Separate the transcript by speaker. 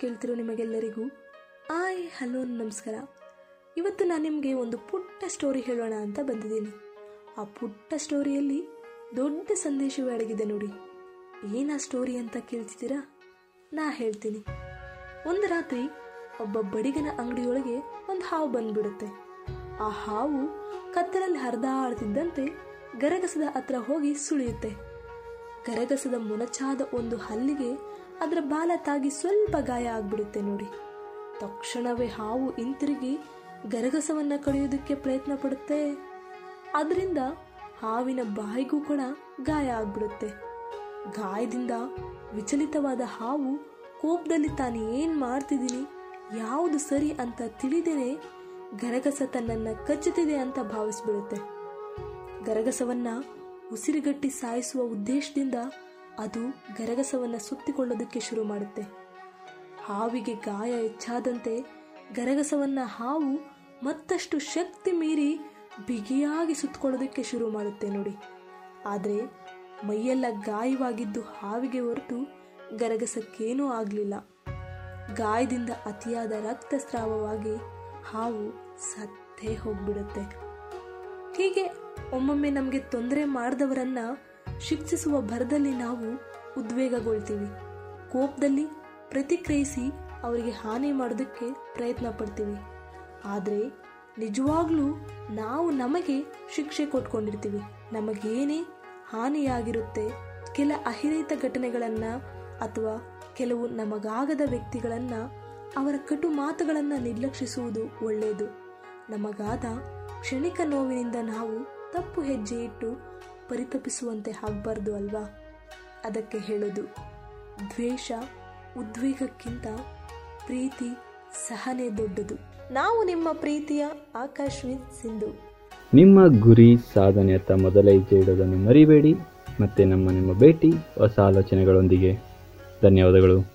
Speaker 1: ಕೇಳ್ತಿರೋ ನಿಮಗೆಲ್ಲರಿಗೂ ಆಯ್, ಹಲೋ, ನಮಸ್ಕಾರ. ಇವತ್ತು ನಾನು ನಿಮಗೆ ಒಂದು ಪುಟ್ಟ ಸ್ಟೋರಿ ಹೇಳೋಣ ಅಂತ ಬಂದಿದ್ದೀನಿ. ಆ ಪುಟ್ಟ ಸ್ಟೋರಿಯಲ್ಲಿ ದೊಡ್ಡ ಸಂದೇಶವೇ ಅಡಗಿದೆ ನೋಡಿ. ಏನಾ ಸ್ಟೋರಿ ಅಂತ ಕೇಳ್ತಿದ್ದೀರಾ? ನಾ ಹೇಳ್ತೀನಿ. ಒಂದು ರಾತ್ರಿ ಒಬ್ಬ ಬಡಿಗನ ಅಂಗಡಿಯೊಳಗೆ ಒಂದು ಹಾವು ಬಂದ್ಬಿಡುತ್ತೆ. ಆ ಹಾವು ಕತ್ತಲಲ್ಲಿ ಹರಿದಾಡ್ತಿದ್ದಂತೆ ಗರಗಸದ ಹತ್ರ ಹೋಗಿ ಸುಳಿಯುತ್ತೆ. ಗರಗಸದ ಮೊನಚಾದ ಒಂದು ಹಲ್ಲಿಗೆ ಅದರ ಬಾಲ ತಾಗಿ ಸ್ವಲ್ಪ ಗಾಯ ಆಗ್ಬಿಡುತ್ತೆ ನೋಡಿ. ತಕ್ಷಣವೇ ಹಾವು ಹಿಂತಿರುಗಿ ಗರಗಸವನ್ನ ಕಡಿಯೋದಕ್ಕೆ ಪ್ರಯತ್ನ ಪಡುತ್ತೆ. ಅದರಿಂದ ಹಾವಿನ ಬಾಯಿಗೂ ಕೂಡ ಗಾಯ ಆಗ್ಬಿಡುತ್ತೆ. ಗಾಯದಿಂದ ವಿಚಲಿತವಾದ ಹಾವು ಕೋಪದಲ್ಲಿ ತಾನು ಏನು ಮಾಡ್ತಿದ್ದೀನಿ ಯಾವುದು ಸರಿ ಅಂತ ತಿಳಿದೇನೆ ಗರಗಸ ತನ್ನನ್ನು ಕಚ್ಚುತ್ತಿದೆ ಅಂತ ಭಾವಿಸ್ಬಿಡುತ್ತೆ. ಗರಗಸವನ್ನ ಉಸಿರುಗಟ್ಟಿ ಸಾಯಿಸುವ ಉದ್ದೇಶದಿಂದ ಅದು ಗರಗಸವನ್ನ ಸುತ್ತಿಕೊಳ್ಳೋದಕ್ಕೆ ಶುರು ಮಾಡುತ್ತೆ. ಹಾವಿಗೆ ಗಾಯ ಹೆಚ್ಚಾದಂತೆ ಗರಗಸವನ್ನ ಹಾವು ಮತ್ತಷ್ಟು ಶಕ್ತಿ ಮೀರಿ ಬಿಗಿಯಾಗಿ ಸುತ್ತಿಕೊಳ್ಳೋದಕ್ಕೆ ಶುರು ಮಾಡುತ್ತೆ ನೋಡಿ. ಆದರೆ ಮೈಯೆಲ್ಲ ಗಾಯವಾಗಿದ್ದು ಹಾವಿಗೆ ಹೊರತು ಗರಗಸಕ್ಕೇನೂ ಆಗಲಿಲ್ಲ. ಗಾಯದಿಂದ ಅತಿಯಾದ ರಕ್ತಸ್ರಾವವಾಗಿ ಹಾವು ಸತ್ತೇ ಹೋಗ್ಬಿಡುತ್ತೆ. ಹೀಗೆ ಒಮ್ಮೊಮ್ಮೆ ನಮಗೆ ತೊಂದರೆ ಮಾಡಿದವರನ್ನ ಶಿಕ್ಷಿಸುವ ಭರದಲ್ಲಿ ನಾವು ಉದ್ವೇಗಗೊಳ್ತೀವಿ. ಕೋಪದಲ್ಲಿ ಪ್ರತಿಕ್ರಿಯಿಸಿ ಅವರಿಗೆ ಹಾನಿ ಮಾಡೋದಕ್ಕೆ ಪ್ರಯತ್ನ ಪಡ್ತೀವಿ. ಆದರೆ ನಿಜವಾಗ್ಲೂ ನಾವು ನಮಗೆ ಶಿಕ್ಷೆ ಕೊಟ್ಕೊಂಡಿರ್ತೀವಿ. ನಮಗೇನೇ ಹಾನಿಯಾಗಿರುತ್ತೆ ಕೆಲ ಅಹಿರಿತ ಘಟನೆಗಳನ್ನು ಅಥವಾ ಕೆಲವು ನಮಗಾಗದ ವ್ಯಕ್ತಿಗಳನ್ನು ಅವರ ಕಟು ಮಾತುಗಳನ್ನು ನಿರ್ಲಕ್ಷಿಸುವುದು ಒಳ್ಳೆಯದು ನಮಗಾದ ಕ್ಷಣಿಕ ನೋವಿನಿಂದ ನಾವು ತಪ್ಪು ಹೆಜ್ಜೆ ಇಟ್ಟು ಪರಿತಪಿಸುವಂತೆ ಆಗಬಾರ್ದು ಅಲ್ವಾ? ಅದಕ್ಕೆ ಹೇಳೋದು, ದ್ವೇಷ ಉದ್ವೇಗಕ್ಕಿಂತ ಪ್ರೀತಿ ಸಹನೆ ದೊಡ್ಡದು. ನಾವು ನಿಮ್ಮ ಪ್ರೀತಿಯ ಆಕಾಶ್ವಿನ್ ಸಿಂಧು.
Speaker 2: ನಿಮ್ಮ ಗುರಿ ಸಾಧನೆಯತ್ತ ಮೊದಲ ಹೆಜ್ಜೆ ಇಡೋದನ್ನು ಮರಿಬೇಡಿ, ಮತ್ತೆ ನಮ್ಮ ನಿಮ್ಮ ಭೇಟಿ ಹೊಸ ಆಲೋಚನೆಗಳೊಂದಿಗೆ. ಧನ್ಯವಾದಗಳು.